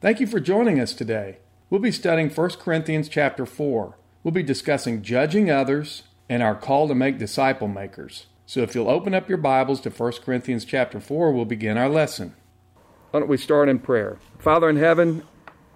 Thank you for joining us today. We'll be studying 1 Corinthians chapter 4. We'll be discussing judging others and our call to make disciple makers. So if you'll open up your Bibles to 1 Corinthians chapter 4, we'll begin our lesson. Why don't we start in prayer? Father in heaven,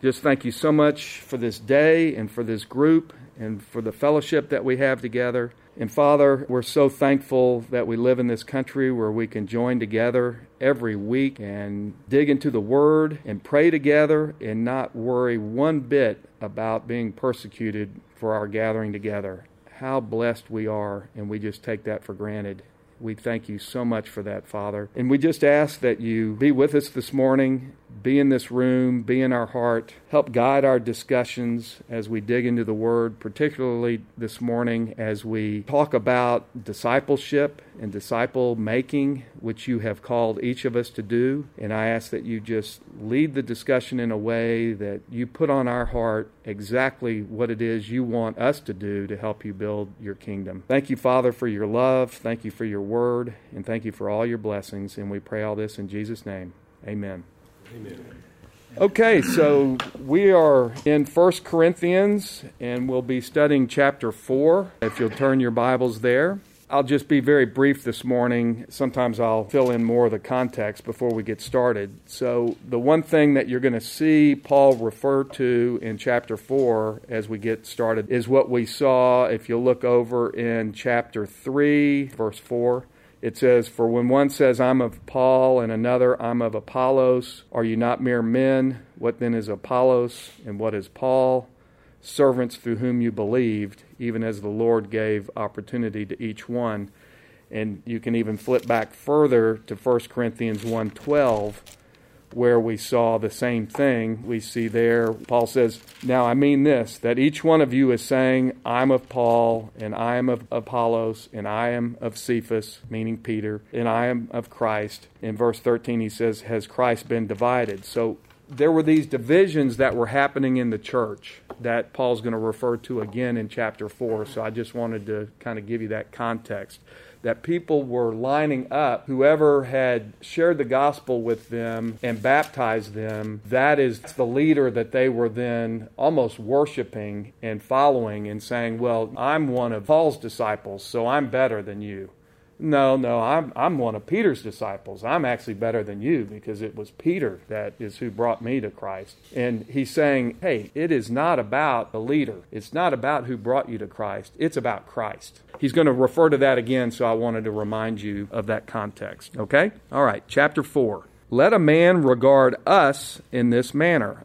just thank you so much for this day and for this group and for the fellowship that we have together. And Father, we're so thankful that we live in this country where we can join together every week and dig into the Word and pray together and not worry one bit about being persecuted for our gathering together. How blessed we are, and we just take that for granted. We thank you so much for that, Father. And we just ask that you be with us this morning, be in this room, be in our heart, help guide our discussions as we dig into the Word, particularly this morning as we talk about discipleship and disciple making, which you have called each of us to do. And I ask that you just lead the discussion in a way that you put on our heart exactly what it is you want us to do to help you build your kingdom. Thank you, Father, for your love. Thank you for your word. And thank you for all your blessings. And we pray all this in Jesus' name. Amen. Okay, so we are in First Corinthians and we'll be studying chapter 4. If you'll turn your Bibles there. I'll just be very brief this morning. Sometimes I'll fill in more of the context before we get started. So, the one thing that you're going to see Paul refer to in chapter 4 as we get started is what we saw if you look over in chapter 3, verse 4. It says, For when one says, I'm of Paul, and another, I'm of Apollos, are you not mere men? What then is Apollos, and what is Paul? servants through whom you believed, even as the Lord gave opportunity to each one. And you can even flip back further to 1 Corinthians 1:12 where we saw the same thing. We see there Paul says, "Now I mean this that each one of you is saying, I'm of Paul, and I am of Apollos, and I am of Cephas, meaning Peter, and I am of Christ." In verse 13 he says, "Has Christ been divided?" So there were these divisions that were happening in the church that Paul's going to refer to again in chapter 4. So I just wanted to kind of give you that context. That people were lining up, whoever had shared the gospel with them and baptized them, that is the leader that they were then almost worshiping and following and saying, Well, I'm one of Paul's disciples, so I'm better than you. No, no, I'm, I'm one of Peter's disciples. I'm actually better than you because it was Peter that is who brought me to Christ. And he's saying, hey, it is not about the leader. It's not about who brought you to Christ. It's about Christ. He's going to refer to that again, so I wanted to remind you of that context. Okay? All right, chapter 4. Let a man regard us in this manner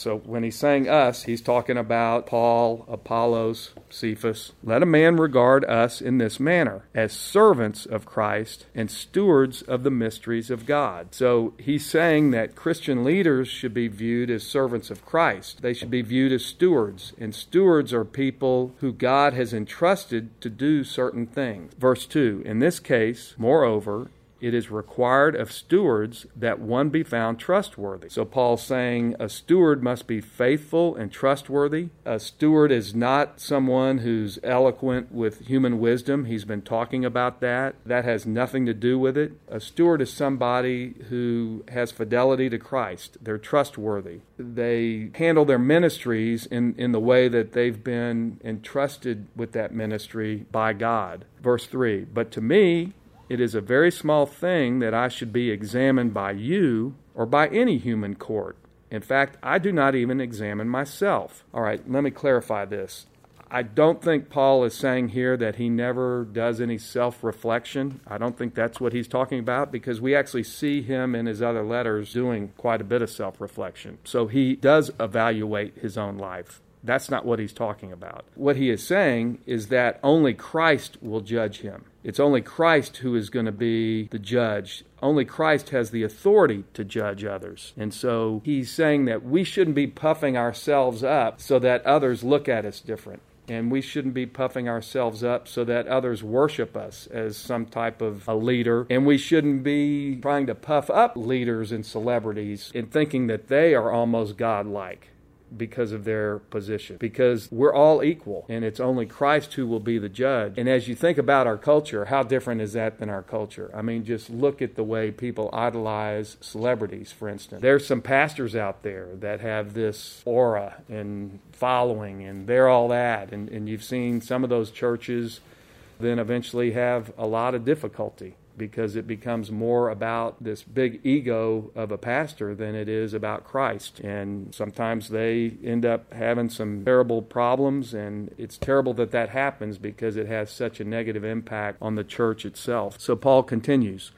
so when he's saying us, he's talking about Paul, Apollos, Cephas. Let a man regard us in this manner as servants of Christ and stewards of the mysteries of God. So he's saying that Christian leaders should be viewed as servants of Christ. They should be viewed as stewards, and stewards are people who God has entrusted to do certain things. Verse 2 In this case, moreover, it is required of stewards that one be found trustworthy. So Paul's saying a steward must be faithful and trustworthy. A steward is not someone who's eloquent with human wisdom. He's been talking about that. That has nothing to do with it. A steward is somebody who has fidelity to Christ. They're trustworthy. They handle their ministries in, in the way that they've been entrusted with that ministry by God. Verse 3 But to me, it is a very small thing that I should be examined by you or by any human court. In fact, I do not even examine myself. All right, let me clarify this. I don't think Paul is saying here that he never does any self reflection. I don't think that's what he's talking about because we actually see him in his other letters doing quite a bit of self reflection. So he does evaluate his own life. That's not what he's talking about. What he is saying is that only Christ will judge him. It's only Christ who is going to be the judge. Only Christ has the authority to judge others. And so he's saying that we shouldn't be puffing ourselves up so that others look at us different. And we shouldn't be puffing ourselves up so that others worship us as some type of a leader. And we shouldn't be trying to puff up leaders and celebrities in thinking that they are almost godlike because of their position. Because we're all equal, and it's only Christ who will be the judge. And as you think about our culture, how different is that than our culture? I mean, just look at the way people idolize celebrities, for instance. There's some pastors out there that have this aura and following, and they're all that. And, and you've seen some of those churches then eventually have a lot of difficulty because it becomes more about this big ego of a pastor than it is about Christ. And sometimes they end up having some terrible problems, and it's terrible that that happens because it has such a negative impact on the church itself. So Paul continues.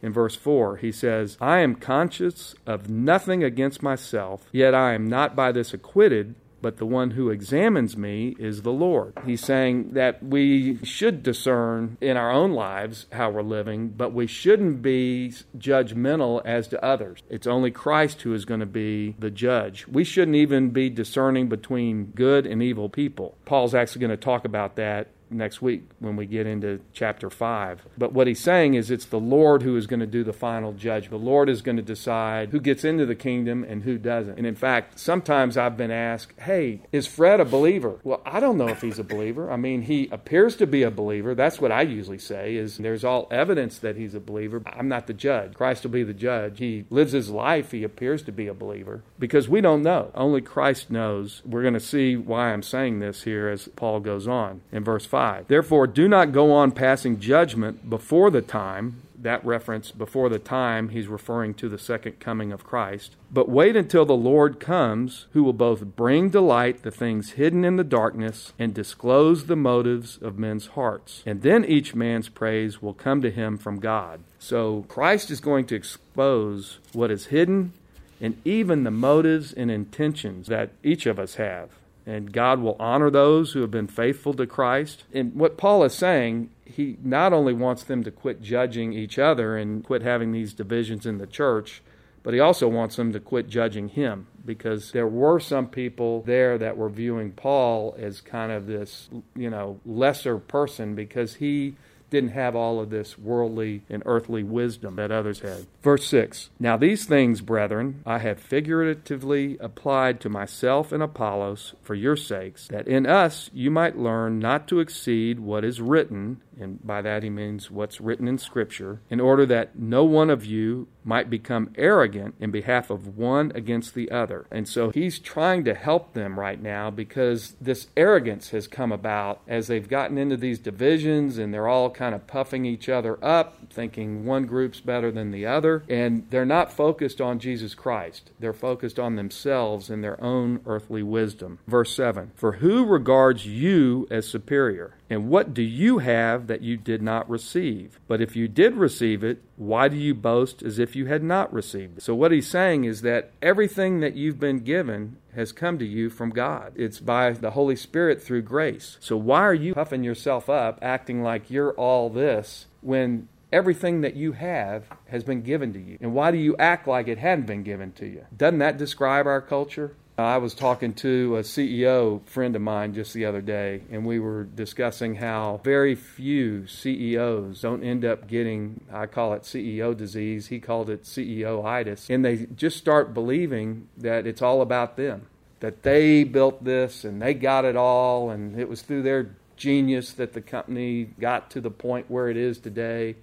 In verse 4, he says, I am conscious of nothing against myself, yet I am not by this acquitted but the one who examines me is the Lord. He's saying that we should discern in our own lives how we're living, but we shouldn't be judgmental as to others. It's only Christ who is going to be the judge. We shouldn't even be discerning between good and evil people. Paul's actually going to talk about that next week when we get into chapter 5. But what he's saying is it's the Lord who is going to do the final judge. The Lord is going to decide who gets into the kingdom and who doesn't. And in fact, sometimes I've been asked, hey, is Fred a believer? Well, I don't know if he's a believer. I mean, he appears to be a believer. That's what I usually say is there's all evidence that he's a believer. I'm not the judge. Christ will be the judge. He lives his life. He appears to be a believer because we don't know. Only Christ knows. We're going to see why I'm saying this here as Paul goes on in verse 5. 5. Therefore, do not go on passing judgment before the time. That reference, before the time, he's referring to the second coming of Christ. But wait until the Lord comes, who will both bring to light the things hidden in the darkness and disclose the motives of men's hearts. And then each man's praise will come to him from God. So Christ is going to expose what is hidden and even the motives and intentions that each of us have and God will honor those who have been faithful to Christ. And what Paul is saying, he not only wants them to quit judging each other and quit having these divisions in the church, but he also wants them to quit judging him because there were some people there that were viewing Paul as kind of this, you know, lesser person because he didn't have all of this worldly and earthly wisdom that others had. Verse 6 Now these things, brethren, I have figuratively applied to myself and Apollos for your sakes, that in us you might learn not to exceed what is written and by that he means what's written in Scripture, in order that no one of you might become arrogant in behalf of one against the other. And so he's trying to help them right now because this arrogance has come about as they've gotten into these divisions and they're all kind of puffing each other up, thinking one group's better than the other. And they're not focused on Jesus Christ, they're focused on themselves and their own earthly wisdom. Verse 7 For who regards you as superior? And what do you have that you did not receive? But if you did receive it, why do you boast as if you had not received it? So, what he's saying is that everything that you've been given has come to you from God. It's by the Holy Spirit through grace. So, why are you puffing yourself up, acting like you're all this, when everything that you have has been given to you? And why do you act like it hadn't been given to you? Doesn't that describe our culture? Uh, I was talking to a CEO friend of mine just the other day, and we were discussing how very few CEOs don't end up getting, I call it CEO disease, he called it CEO-itis, and they just start believing that it's all about them, that they built this and they got it all, and it was through their genius that the company got to the point where it is today.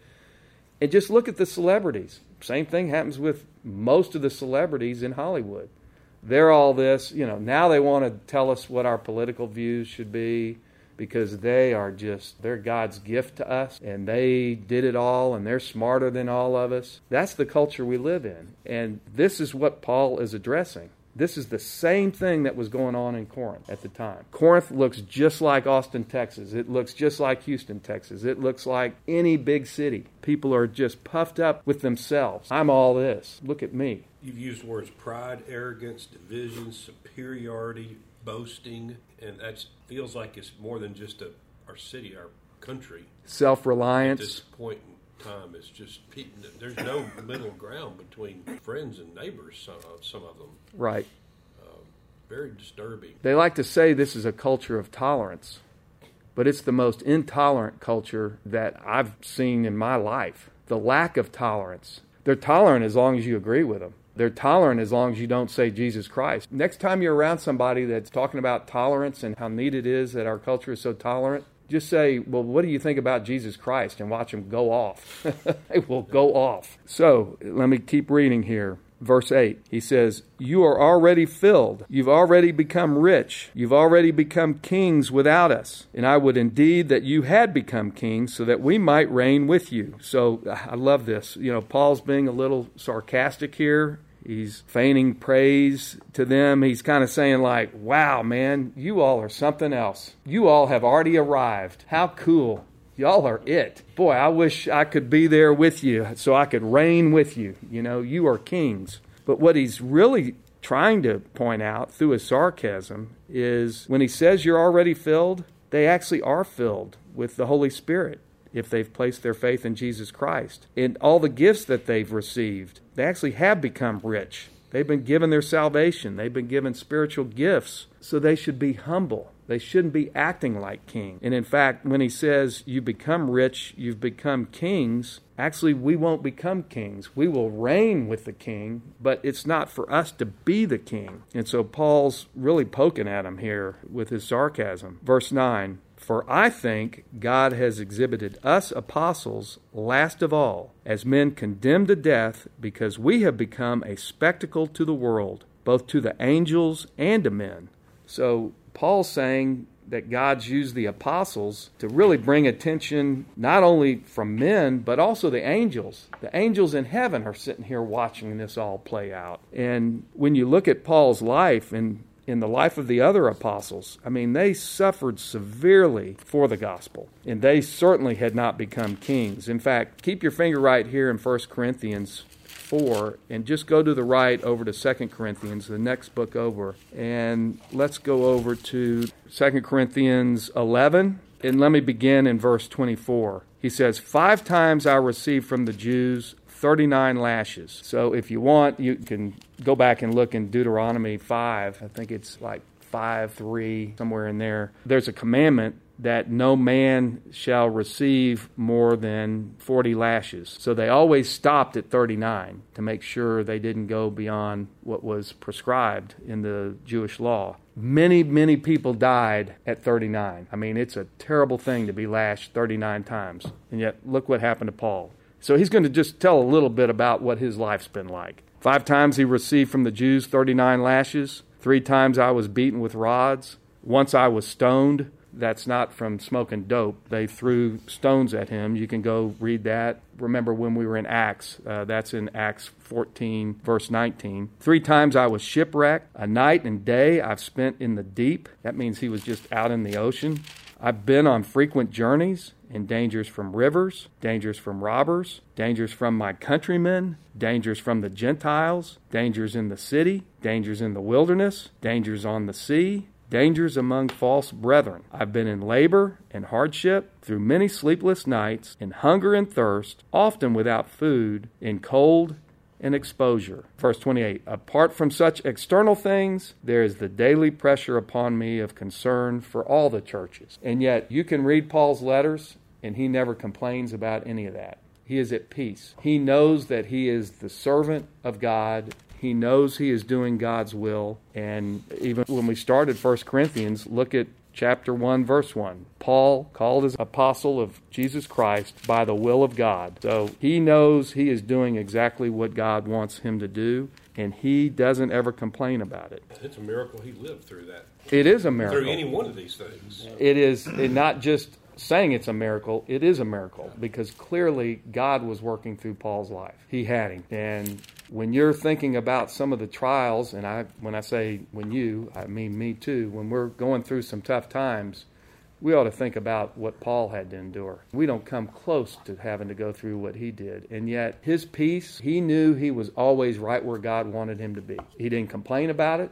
And just look at the celebrities. Same thing happens with most of the celebrities in Hollywood they're all this, you know, now they want to tell us what our political views should be because they are just, they're God's gift to us and they did it all and they're smarter than all of us. That's the culture we live in. And this is what Paul is addressing. This is the same thing that was going on in Corinth at the time. Corinth looks just like Austin, Texas. It looks just like Houston, Texas. It looks like any big city. People are just puffed up with themselves. I'm all this. Look at me. You've used words pride, arrogance, division, superiority, boasting, and that feels like it's more than just a, our city, our country. Self reliance. At this point in time, is just there's no middle ground between friends and neighbors. Some, of, some of them. Right. Uh, very disturbing. They like to say this is a culture of tolerance, but it's the most intolerant culture that I've seen in my life. The lack of tolerance. They're tolerant as long as you agree with them They're tolerant as long as you don't say Jesus Christ. Next time you're around somebody that's talking about tolerance and how neat it is that our culture is so tolerant, just say, Well, what do you think about Jesus Christ? and watch them go off. they will go off. So let me keep reading here. Verse 8, he says, You are already filled. You've already become rich. You've already become kings without us. And I would indeed that you had become kings so that we might reign with you. So I love this. You know, Paul's being a little sarcastic here. He's feigning praise to them. He's kind of saying, like, wow, man, you all are something else. You all have already arrived. How cool. Y'all are it. Boy, I wish I could be there with you so I could reign with you. You know, you are kings. But what he's really trying to point out through his sarcasm is when he says you're already filled, they actually are filled with the Holy Spirit if they've placed their faith in Jesus Christ. And all the gifts that they've received, they actually have become rich. They've been given their salvation, they've been given spiritual gifts, so they should be humble. They shouldn't be acting like king. And in fact, when he says you become rich, you've become kings, actually, we won't become kings. We will reign with the king, but it's not for us to be the king. And so Paul's really poking at him here with his sarcasm. Verse 9 For I think God has exhibited us apostles last of all, as men condemned to death, because we have become a spectacle to the world, both to the angels and to men. So Paul's saying that God's used the apostles to really bring attention not only from men, but also the angels. The angels in heaven are sitting here watching this all play out. And when you look at Paul's life and in the life of the other apostles, I mean, they suffered severely for the gospel, and they certainly had not become kings. In fact, keep your finger right here in 1 Corinthians 4 and just go to the right over to 2 Corinthians, the next book over. And let's go over to 2 Corinthians 11. And let me begin in verse 24. He says, Five times I received from the Jews 39 lashes. So if you want, you can go back and look in Deuteronomy 5. I think it's like 5 3, somewhere in there. There's a commandment that no man shall receive more than 40 lashes. So they always stopped at 39 to make sure they didn't go beyond what was prescribed in the Jewish law. Many, many people died at 39. I mean, it's a terrible thing to be lashed 39 times. And yet, look what happened to Paul. So he's going to just tell a little bit about what his life's been like. Five times he received from the Jews 39 lashes. Three times I was beaten with rods. Once I was stoned that's not from smoking dope. They threw stones at him. You can go read that. Remember when we were in Acts? Uh, that's in Acts 14, verse 19. Three times I was shipwrecked. A night and day I've spent in the deep. That means he was just out in the ocean. I've been on frequent journeys in dangers from rivers, dangers from robbers, dangers from my countrymen, dangers from the Gentiles, dangers in the city, dangers in the wilderness, dangers on the sea, dangers among false brethren. I've been in labor and hardship, through many sleepless nights, in hunger and thirst, often without food, in cold and exposure. Verse 28 Apart from such external things, there is the daily pressure upon me of concern for all the churches. And yet, you can read Paul's letters, and he never complains about any of that. He is at peace. He knows that he is the servant of God he knows he is doing God's will. And even when we started 1 Corinthians, look at chapter 1, verse 1. Paul, called as apostle of Jesus Christ by the will of God. So he knows he is doing exactly what God wants him to do, and he doesn't ever complain about it. It's a miracle he lived through that. It is a miracle. Through any one of these things. It is not just saying it's a miracle, it is a miracle because clearly God was working through Paul's life. He had him. And when you're thinking about some of the trials, and I when I say when you, I mean me too, when we're going through some tough times, we ought to think about what Paul had to endure. We don't come close to having to go through what he did. And yet, his peace, he knew he was always right where God wanted him to be. He didn't complain about it.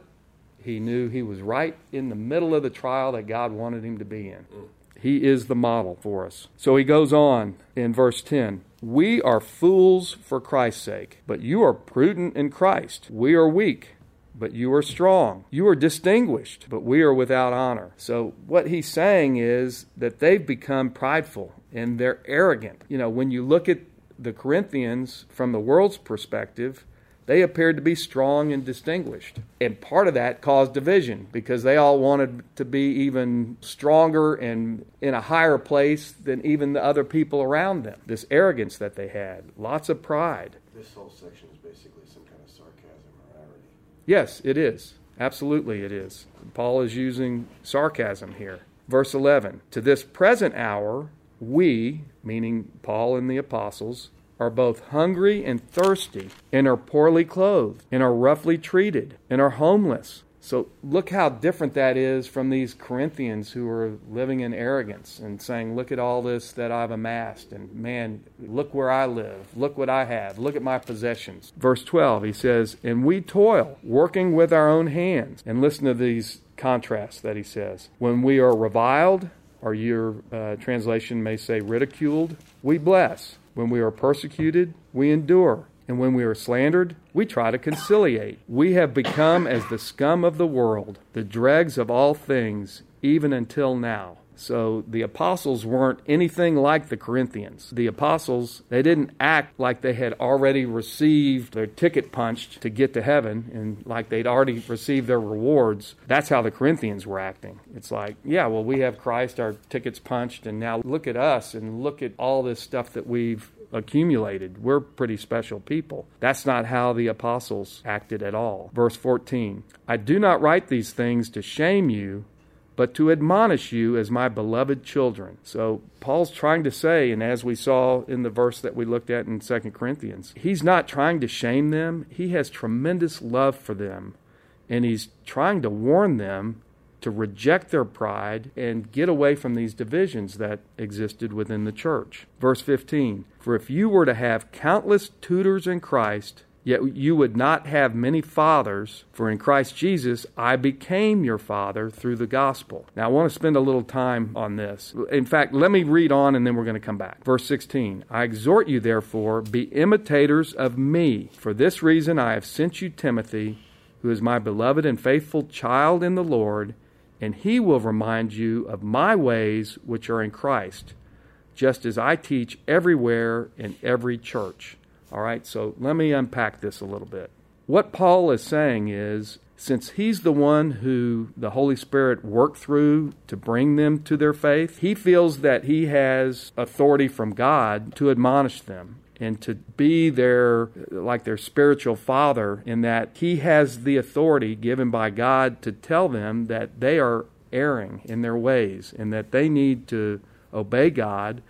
He knew he was right in the middle of the trial that God wanted him to be in. Mm. He is the model for us. So he goes on in verse 10 We are fools for Christ's sake, but you are prudent in Christ. We are weak, but you are strong. You are distinguished, but we are without honor. So what he's saying is that they've become prideful and they're arrogant. You know, when you look at the Corinthians from the world's perspective, They appeared to be strong and distinguished. And part of that caused division because they all wanted to be even stronger and in a higher place than even the other people around them. This arrogance that they had, lots of pride. This whole section is basically some kind of sarcasm or irony. Yes, it is. Absolutely, it is. Paul is using sarcasm here. Verse 11 To this present hour, we, meaning Paul and the apostles, are both hungry and thirsty, and are poorly clothed, and are roughly treated, and are homeless. So look how different that is from these Corinthians who are living in arrogance and saying, Look at all this that I've amassed, and man, look where I live, look what I have, look at my possessions. Verse 12, he says, And we toil, working with our own hands. And listen to these contrasts that he says. When we are reviled, or your uh, translation may say ridiculed, we bless. When we are persecuted, we endure. And when we are slandered, we try to conciliate. We have become as the scum of the world, the dregs of all things, even until now. So the apostles weren't anything like the Corinthians. The apostles, they didn't act like they had already received their ticket punched to get to heaven and like they'd already received their rewards. That's how the Corinthians were acting. It's like, yeah, well, we have Christ, our tickets punched, and now look at us and look at all this stuff that we've accumulated. We're pretty special people. That's not how the apostles acted at all. Verse 14 I do not write these things to shame you but to admonish you as my beloved children. So Paul's trying to say, and as we saw in the verse that we looked at in 2 Corinthians, he's not trying to shame them. He has tremendous love for them, and he's trying to warn them to reject their pride and get away from these divisions that existed within the church. Verse 15 For if you were to have countless tutors in Christ, Yet you would not have many fathers, for in Christ Jesus I became your father through the gospel. Now I want to spend a little time on this. In fact, let me read on and then we're going to come back. Verse 16 I exhort you, therefore, be imitators of me. For this reason I have sent you Timothy, who is my beloved and faithful child in the Lord, and he will remind you of my ways which are in Christ, just as I teach everywhere in every church. All right, so let me unpack this a little bit. What Paul is saying is since he's the one who the Holy Spirit worked through to bring them to their faith, he feels that he has authority from God to admonish them and to be their like their spiritual father in that he has the authority given by God to tell them that they are erring in their ways and that they need to obey God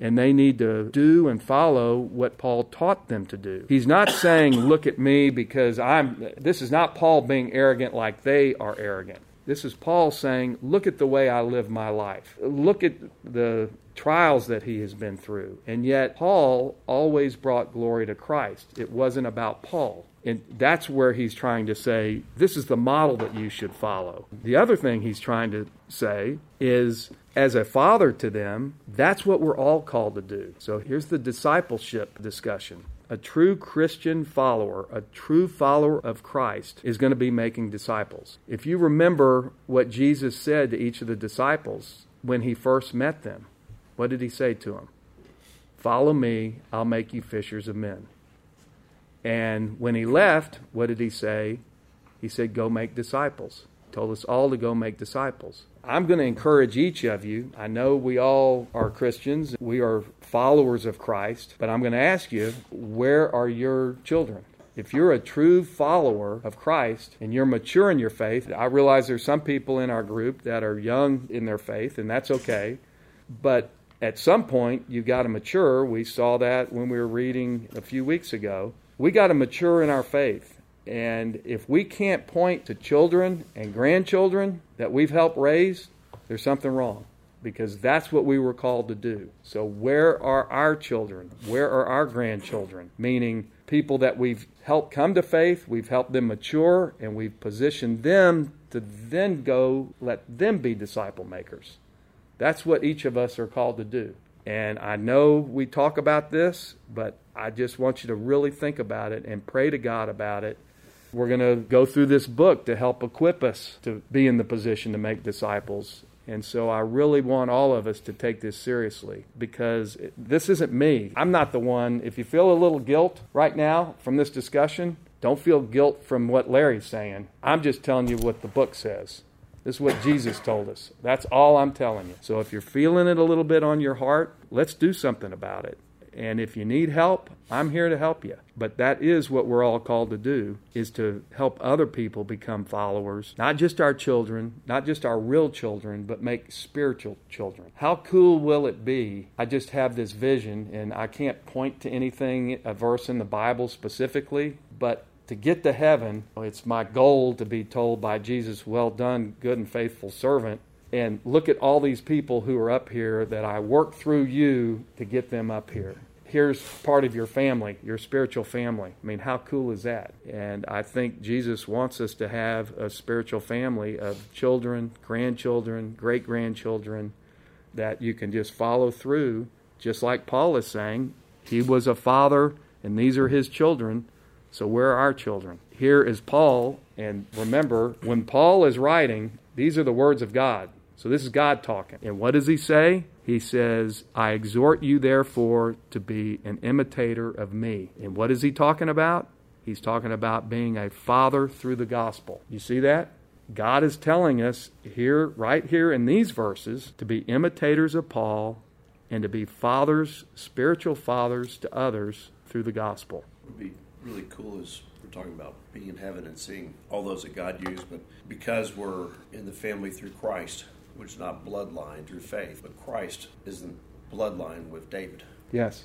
and they need to do and follow what Paul taught them to do. He's not saying, Look at me because I'm. This is not Paul being arrogant like they are arrogant. This is Paul saying, Look at the way I live my life. Look at the trials that he has been through. And yet, Paul always brought glory to Christ. It wasn't about Paul. And that's where he's trying to say, this is the model that you should follow. The other thing he's trying to say is, as a father to them, that's what we're all called to do. So here's the discipleship discussion. A true Christian follower, a true follower of Christ, is going to be making disciples. If you remember what Jesus said to each of the disciples when he first met them, what did he say to them? Follow me, I'll make you fishers of men. And when he left, what did he say? He said, Go make disciples. He told us all to go make disciples. I'm going to encourage each of you. I know we all are Christians, we are followers of Christ, but I'm going to ask you, where are your children? If you're a true follower of Christ and you're mature in your faith, I realize there's some people in our group that are young in their faith, and that's okay. But at some point, you've got to mature. We saw that when we were reading a few weeks ago we got to mature in our faith. And if we can't point to children and grandchildren that we've helped raise, there's something wrong because that's what we were called to do. So, where are our children? Where are our grandchildren? Meaning, people that we've helped come to faith, we've helped them mature, and we've positioned them to then go let them be disciple makers. That's what each of us are called to do. And I know we talk about this, but I just want you to really think about it and pray to God about it. We're going to go through this book to help equip us to be in the position to make disciples. And so I really want all of us to take this seriously because this isn't me. I'm not the one. If you feel a little guilt right now from this discussion, Don't feel guilt from what Larry's saying. I'm just telling you what the book says. This is what Jesus told us. That's all I'm telling you. So if you're feeling it a little bit on your heart, let's do something about it. And if you need help, I'm here to help you. But that is what we're all called to do is to help other people become followers, not just our children, not just our real children, but make spiritual children. How cool will it be? I just have this vision and I can't point to anything a verse in the Bible specifically, but to get to heaven, it's my goal to be told by Jesus, Well done, good and faithful servant. And look at all these people who are up here that I worked through you to get them up here here's part of your family, your spiritual family. I mean, how cool is that? And I think Jesus wants us to have a spiritual family of children, grandchildren, great grandchildren that you can just follow through, just like Paul is saying. He was a father, and these are his children. So, where are our children? Here is Paul, and remember, when Paul is writing, these are the words of God. So, this is God talking. And what does he say? He says, I exhort you, therefore, to be an imitator of me. And what is he talking about? He's talking about being a father through the gospel. You see that? God is telling us here, right here in these verses, to be imitators of Paul and to be fathers, spiritual fathers to others through the gospel. It would be really cool as we're talking about being in heaven and seeing all those that God used, but because we're in the family through Christ, which is not bloodline through faith, but Christ is the bloodline with David. Yes.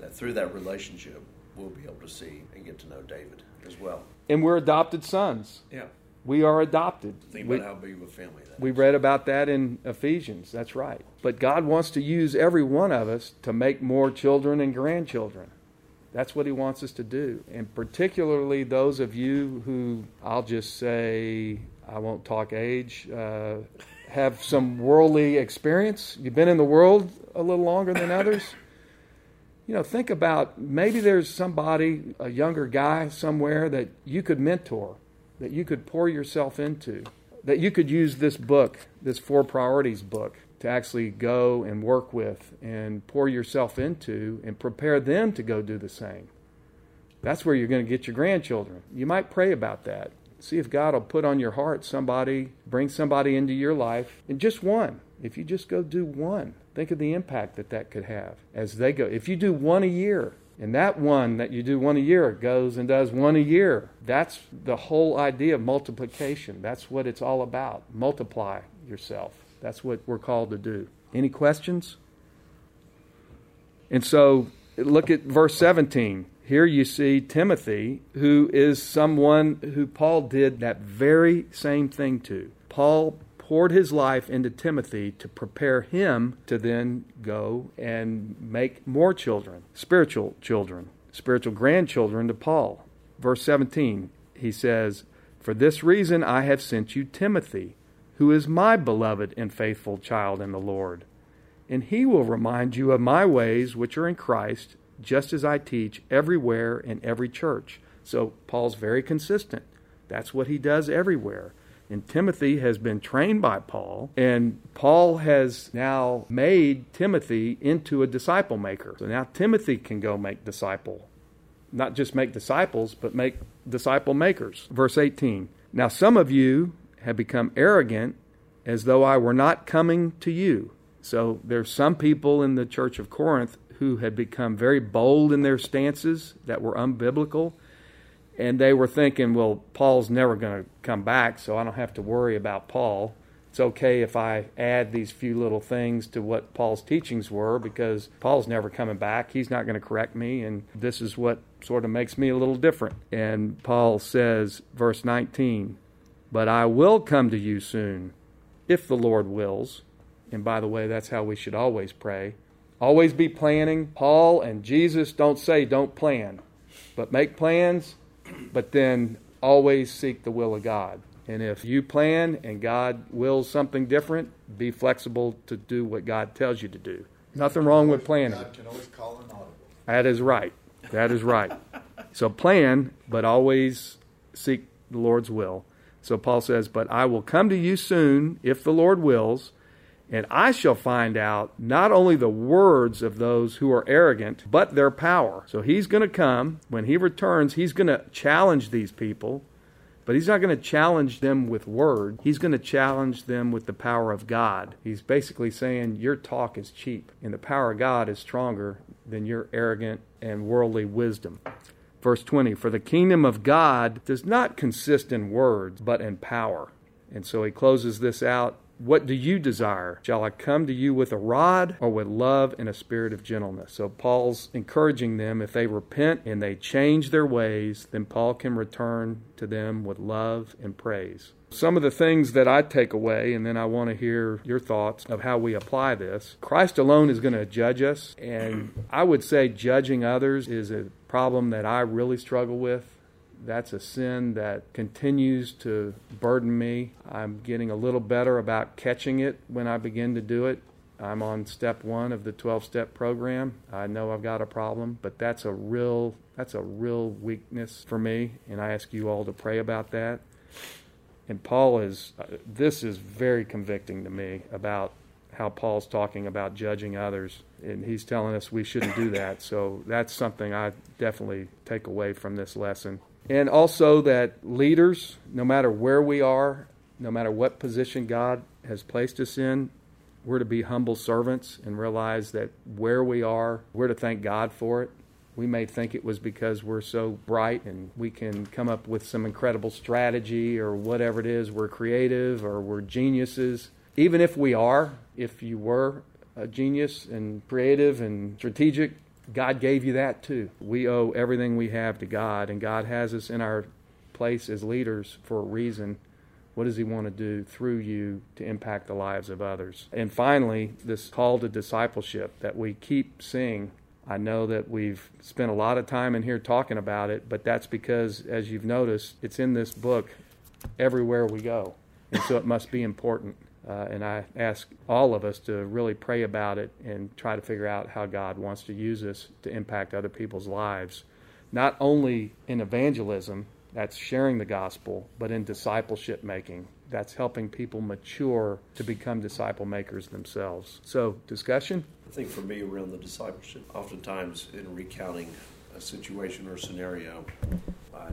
That through that relationship, we'll be able to see and get to know David as well. And we're adopted sons. Yeah. We are adopted. Think we, about how big of a family that we is. read about that in Ephesians. That's right. But God wants to use every one of us to make more children and grandchildren. That's what He wants us to do. And particularly those of you who, I'll just say, I won't talk age, uh, have some worldly experience, you've been in the world a little longer than others, you know, think about maybe there's somebody, a younger guy somewhere that you could mentor, that you could pour yourself into, that you could use this book, this Four Priorities book, to actually go and work with and pour yourself into and prepare them to go do the same. That's where you're going to get your grandchildren. You might pray about that. See if God will put on your heart somebody, bring somebody into your life, and just one. If you just go do one, think of the impact that that could have as they go. If you do one a year, and that one that you do one a year goes and does one a year, that's the whole idea of multiplication. That's what it's all about. Multiply yourself. That's what we're called to do. Any questions? And so look at verse 17. Here you see Timothy, who is someone who Paul did that very same thing to. Paul poured his life into Timothy to prepare him to then go and make more children, spiritual children, spiritual grandchildren to Paul. Verse 17, he says, For this reason I have sent you Timothy, who is my beloved and faithful child in the Lord. And he will remind you of my ways which are in Christ just as I teach everywhere in every church. So Paul's very consistent. That's what he does everywhere. And Timothy has been trained by Paul, and Paul has now made Timothy into a disciple maker. So now Timothy can go make disciple. Not just make disciples, but make disciple makers. Verse 18 Now some of you have become arrogant as though I were not coming to you. So there's some people in the church of Corinth who had become very bold in their stances that were unbiblical. And they were thinking, well, Paul's never going to come back, so I don't have to worry about Paul. It's okay if I add these few little things to what Paul's teachings were because Paul's never coming back. He's not going to correct me, and this is what sort of makes me a little different. And Paul says, verse 19, But I will come to you soon, if the Lord wills. And by the way, that's how we should always pray. Always be planning. Paul and Jesus don't say don't plan, but make plans, but then always seek the will of God. And if you plan and God wills something different, be flexible to do what God tells you to do. Nothing wrong with planning. God can always call an audible. That is right. That is right. So plan, but always seek the Lord's will. So Paul says, But I will come to you soon, if the Lord wills, And I shall find out not only the words of those who are arrogant, but their power. So he's going to come. When he returns, he's going to challenge these people but he's not going to challenge them with word. He's going to challenge them with the power of God. He's basically saying your talk is cheap, and the power of God is stronger than your arrogant and worldly wisdom. Verse 20 For the kingdom of God does not consist in words, but in power. And so he closes this out what do you desire? Shall I come to you with a rod or with love and a spirit of gentleness? So Paul's encouraging them if they repent and they change their ways, then Paul can return to them with love and praise. Some of the things that I take away, and then I want to hear your thoughts of how we apply this. Christ alone is going to judge us, and I would say judging others is a problem that I really struggle with that's a sin that continues to burden me. I'm getting a little better about catching it when I begin to do it. I'm on step one of the 12 step program. I know I've got a problem, but that's a real that's a real weakness for me, and I ask you all to pray about that. And Paul is uh, this is very convicting to me about how Paul's talking about judging others, and he's telling us we shouldn't do that. So that's something I definitely take away from this lesson. And also that leaders, no matter where we are, no matter what position God has placed us in, we're to be humble servants and realize that where we are, we're to thank God for it. We may think it was because we're so bright and we can come up with some incredible strategy or whatever it is, we're creative or we're geniuses. Even if we are, if you were a genius and creative and strategic, God gave you that too. We owe everything we have to God, and God has us in our place as leaders for a reason. What does He want to do through you to impact the lives of others? And finally, this call to discipleship that we keep seeing. I know that we've spent a lot of time in here talking about it, but that's because, as you've noticed, it's in this book everywhere we go. And so it must be important. Uh, and I ask all of us to really pray about it and try to figure out how God wants to use us to impact other people's lives, not only in evangelism, that's sharing the gospel, but in discipleship making. That's helping people mature to become disciple makers themselves. So, discussion? I think for me, around the discipleship, oftentimes in recounting a situation or scenario, I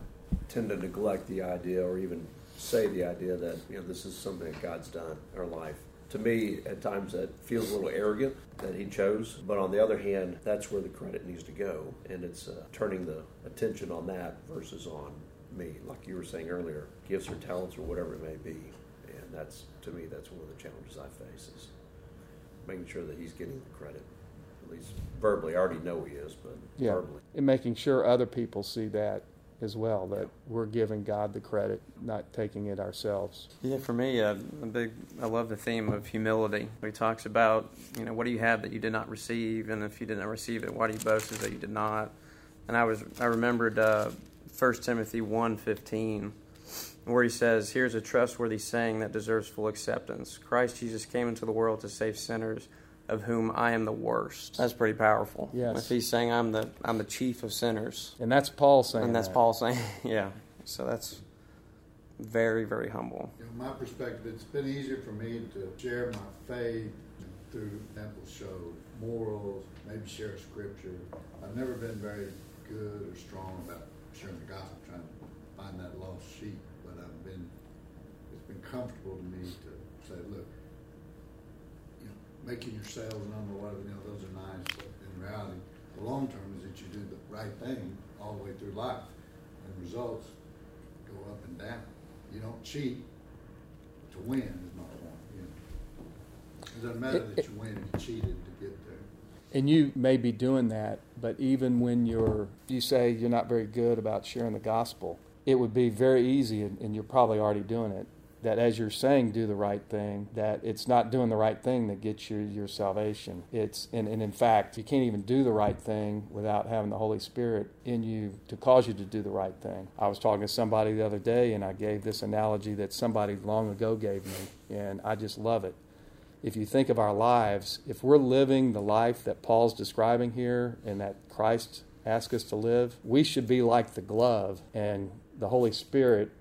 tend to neglect the idea or even say the idea that you know this is something that God's done in our life. To me, at times that feels a little arrogant that He chose, but on the other hand, that's where the credit needs to go, and it's uh, turning the attention on that versus on me, like you were saying earlier, gifts or talents or whatever it may be, and that's to me that's one of the challenges I face is making sure that He's getting the credit at least verbally. I already know he is, but yeah. verbally. And making sure other people see that as well that we're giving God the credit, not taking it ourselves. Yeah, for me, uh, a big I love the theme of humility. He talks about you know what do you have that you did not receive, and if you did not receive it, why do you boast as that you did not? And I was I remembered uh, 1 Timothy 1.15, where he says, "Here's a trustworthy saying that deserves full acceptance: Christ Jesus came into the world to save sinners." Of whom I am the worst. That's pretty powerful. Yes. If he's saying I'm the I'm the chief of sinners. And that's Paul saying. And that's that. Paul saying, yeah. So that's very, very humble. You know, my perspective, it's been easier for me to share my faith through example show morals, maybe share scripture. I've never been very good or strong about sharing the gospel, trying to find that lost sheep. But I've been, it's been comfortable to me to say, look, making your sales number, whatever, you know, those are nice. But in reality, the long term is that you do the right thing all the way through life. And results go up and down. You don't cheat to win is my point. You know. It doesn't matter that you win, you cheated to get there. And you may be doing that, but even when you're, you say you're not very good about sharing the gospel, it would be very easy, and you're probably already doing it, that as you're saying do the right thing, that it's not doing the right thing that gets you your salvation. It's and, and in fact you can't even do the right thing without having the Holy Spirit in you to cause you to do the right thing. I was talking to somebody the other day and I gave this analogy that somebody long ago gave me and I just love it. If you think of our lives, if we're living the life that Paul's describing here and that Christ asked us to live, we should be like the glove and the Holy Spirit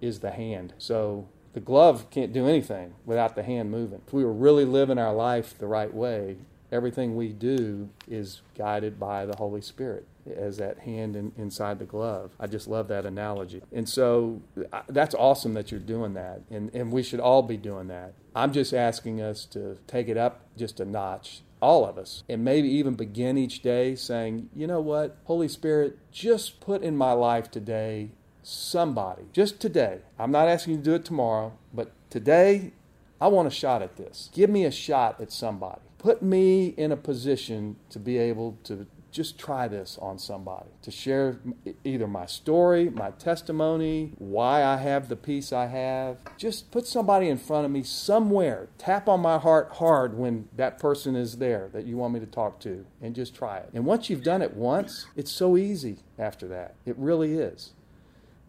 is the hand. So The glove can't do anything without the hand moving. If we were really living our life the right way, everything we do is guided by the Holy Spirit as that hand in, inside the glove. I just love that analogy. And so that's awesome that you're doing that. And, and we should all be doing that. I'm just asking us to take it up just a notch all of us, and maybe even begin each day saying, you know what, Holy Spirit, just put in my life today somebody, just today. I'm not asking you to do it tomorrow, but today, I want a shot at this. Give me a shot at somebody. Put me in a position to be able to just try this on somebody, to share either my story, my testimony, why I have the peace I have. Just put somebody in front of me somewhere. Tap on my heart hard when that person is there that you want me to talk to, and just try it. And once you've done it once, it's so easy after that. It really is.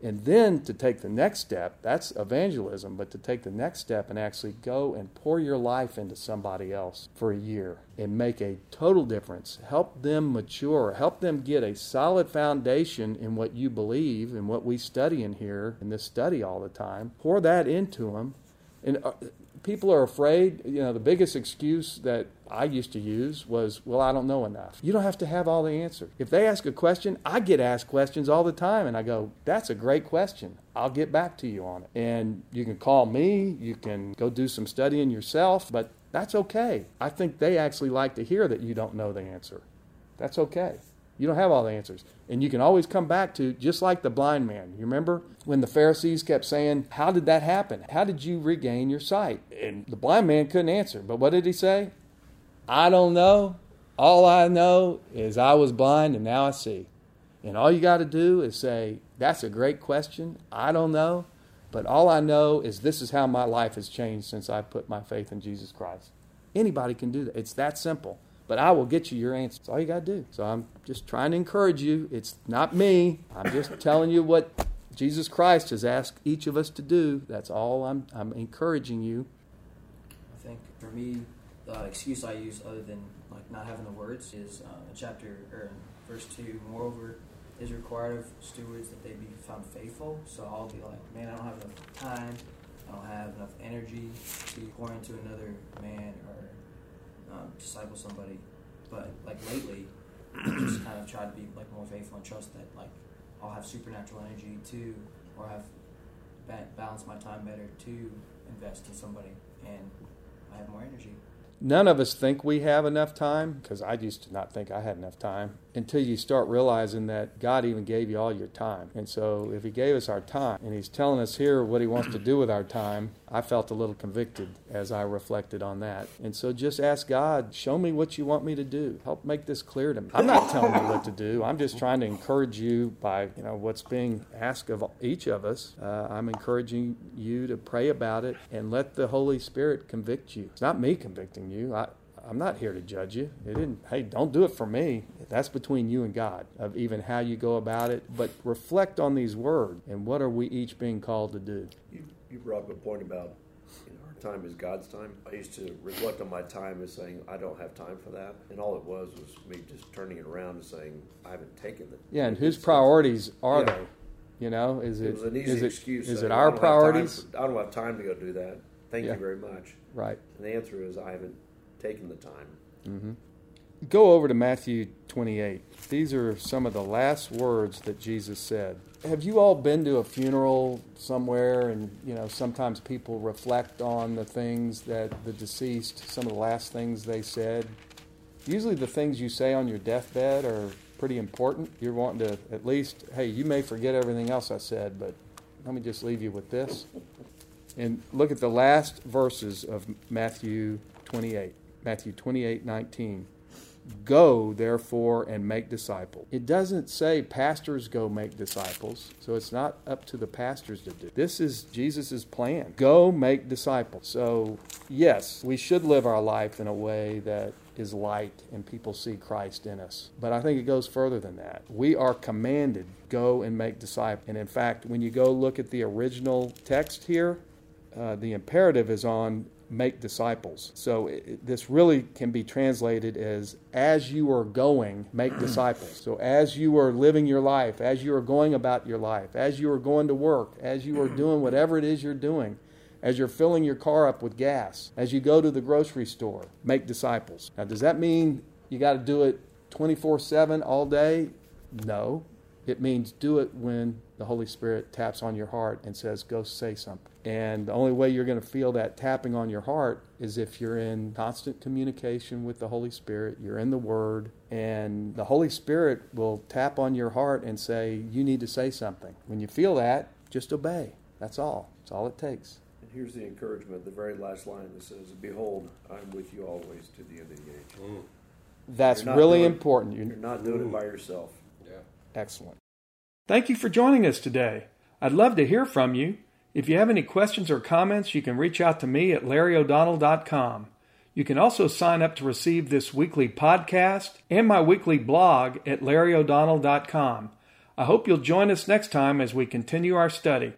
And then to take the next step, that's evangelism, but to take the next step and actually go and pour your life into somebody else for a year and make a total difference. Help them mature, help them get a solid foundation in what you believe and what we study in here, in this study all the time. Pour that into them. And uh, people are afraid. You know, the biggest excuse that I used to use was, well, I don't know enough. You don't have to have all the answers. If they ask a question, I get asked questions all the time, and I go, that's a great question. I'll get back to you on it. And you can call me, you can go do some studying yourself, but that's okay. I think they actually like to hear that you don't know the answer. That's okay. You don't have all the answers. And you can always come back to, just like the blind man. You remember when the Pharisees kept saying, How did that happen? How did you regain your sight? And the blind man couldn't answer. But what did he say? I don't know. All I know is I was blind and now I see. And all you got to do is say, That's a great question. I don't know. But all I know is this is how my life has changed since I put my faith in Jesus Christ. Anybody can do that. It's that simple but I will get you your answer. That's all you got to do. So I'm just trying to encourage you. It's not me. I'm just telling you what Jesus Christ has asked each of us to do. That's all I'm, I'm encouraging you. I think for me, the excuse I use other than like not having the words is uh, chapter or verse two. Moreover, is required of stewards that they be found faithful. So I'll be like, man, I don't have enough time. I don't have enough energy to pour into another man or um, disciple somebody. But like lately, I just kind of try to be like more faithful and trust that like I'll have supernatural energy to, or have ba- balance my time better to invest in somebody, and I have more energy none of us think we have enough time because I used to not think I had enough time until you start realizing that God even gave you all your time. And so if He gave us our time and He's telling us here what He wants to do with our time, I felt a little convicted as I reflected on that. And so just ask God, show me what you want me to do. Help make this clear to me. I'm not telling you what to do. I'm just trying to encourage you by you know what's being asked of each of us. Uh, I'm encouraging you to pray about it and let the Holy Spirit convict you. It's not me convicting you. I, I'm not here to judge you. It didn't. Hey, don't do it for me. That's between you and God of even how you go about it. But reflect on these words and what are we each being called to do. You, you brought up a point about you know, our time is God's time. I used to reflect on my time as saying I don't have time for that, and all it was was me just turning it around and saying I haven't taken it. Yeah, and whose priorities are yeah. they? You know, is it, it was an easy is excuse. Is it our priorities? For, I don't have time to go do that. Thank yeah. you very much. Right. And the answer is I haven't taken the time. Mm-hmm. Go over to Matthew 28. These are some of the last words that Jesus said. Have you all been to a funeral somewhere and, you know, sometimes people reflect on the things that the deceased, some of the last things they said? Usually the things you say on your deathbed are pretty important. You're wanting to at least, hey, you may forget everything else I said, but let me just leave you with this. And look at the last verses of Matthew 28. Matthew 28 19. Go, therefore, and make disciples. It doesn't say pastors go make disciples, so it's not up to the pastors to do. This is Jesus' plan. Go make disciples. So, yes, we should live our life in a way that is light and people see Christ in us. But I think it goes further than that. We are commanded go and make disciples. And in fact, when you go look at the original text here, uh, the imperative is on make disciples. So it, this really can be translated as as you are going, make disciples. So as you are living your life, as you are going about your life, as you are going to work, as you are doing whatever it is you're doing, as you're filling your car up with gas, as you go to the grocery store. Make disciples. Now, does that mean you got to do it 24 7 all day? No. It means do it when the Holy Spirit taps on your heart and says, go say something. And the only way you're going to feel that tapping on your heart is if you're in constant communication with the Holy Spirit, you're in the Word, and the Holy Spirit will tap on your heart and say, You need to say something. When you feel that, just obey. That's all. That's all it takes. And here's the encouragement, the very last line that says, Behold, I'm with you always to the end of the age. Mm. That's really doing- important. You're You're not doing it by yourself. Excellent. Thank you for joining us today. I'd love to hear from you. If you have any questions or comments, you can reach out to me at larryo'donnell.com. You can also sign up to receive this weekly podcast and my weekly blog at larryo'donnell.com. I hope you'll join us next time as we continue our study.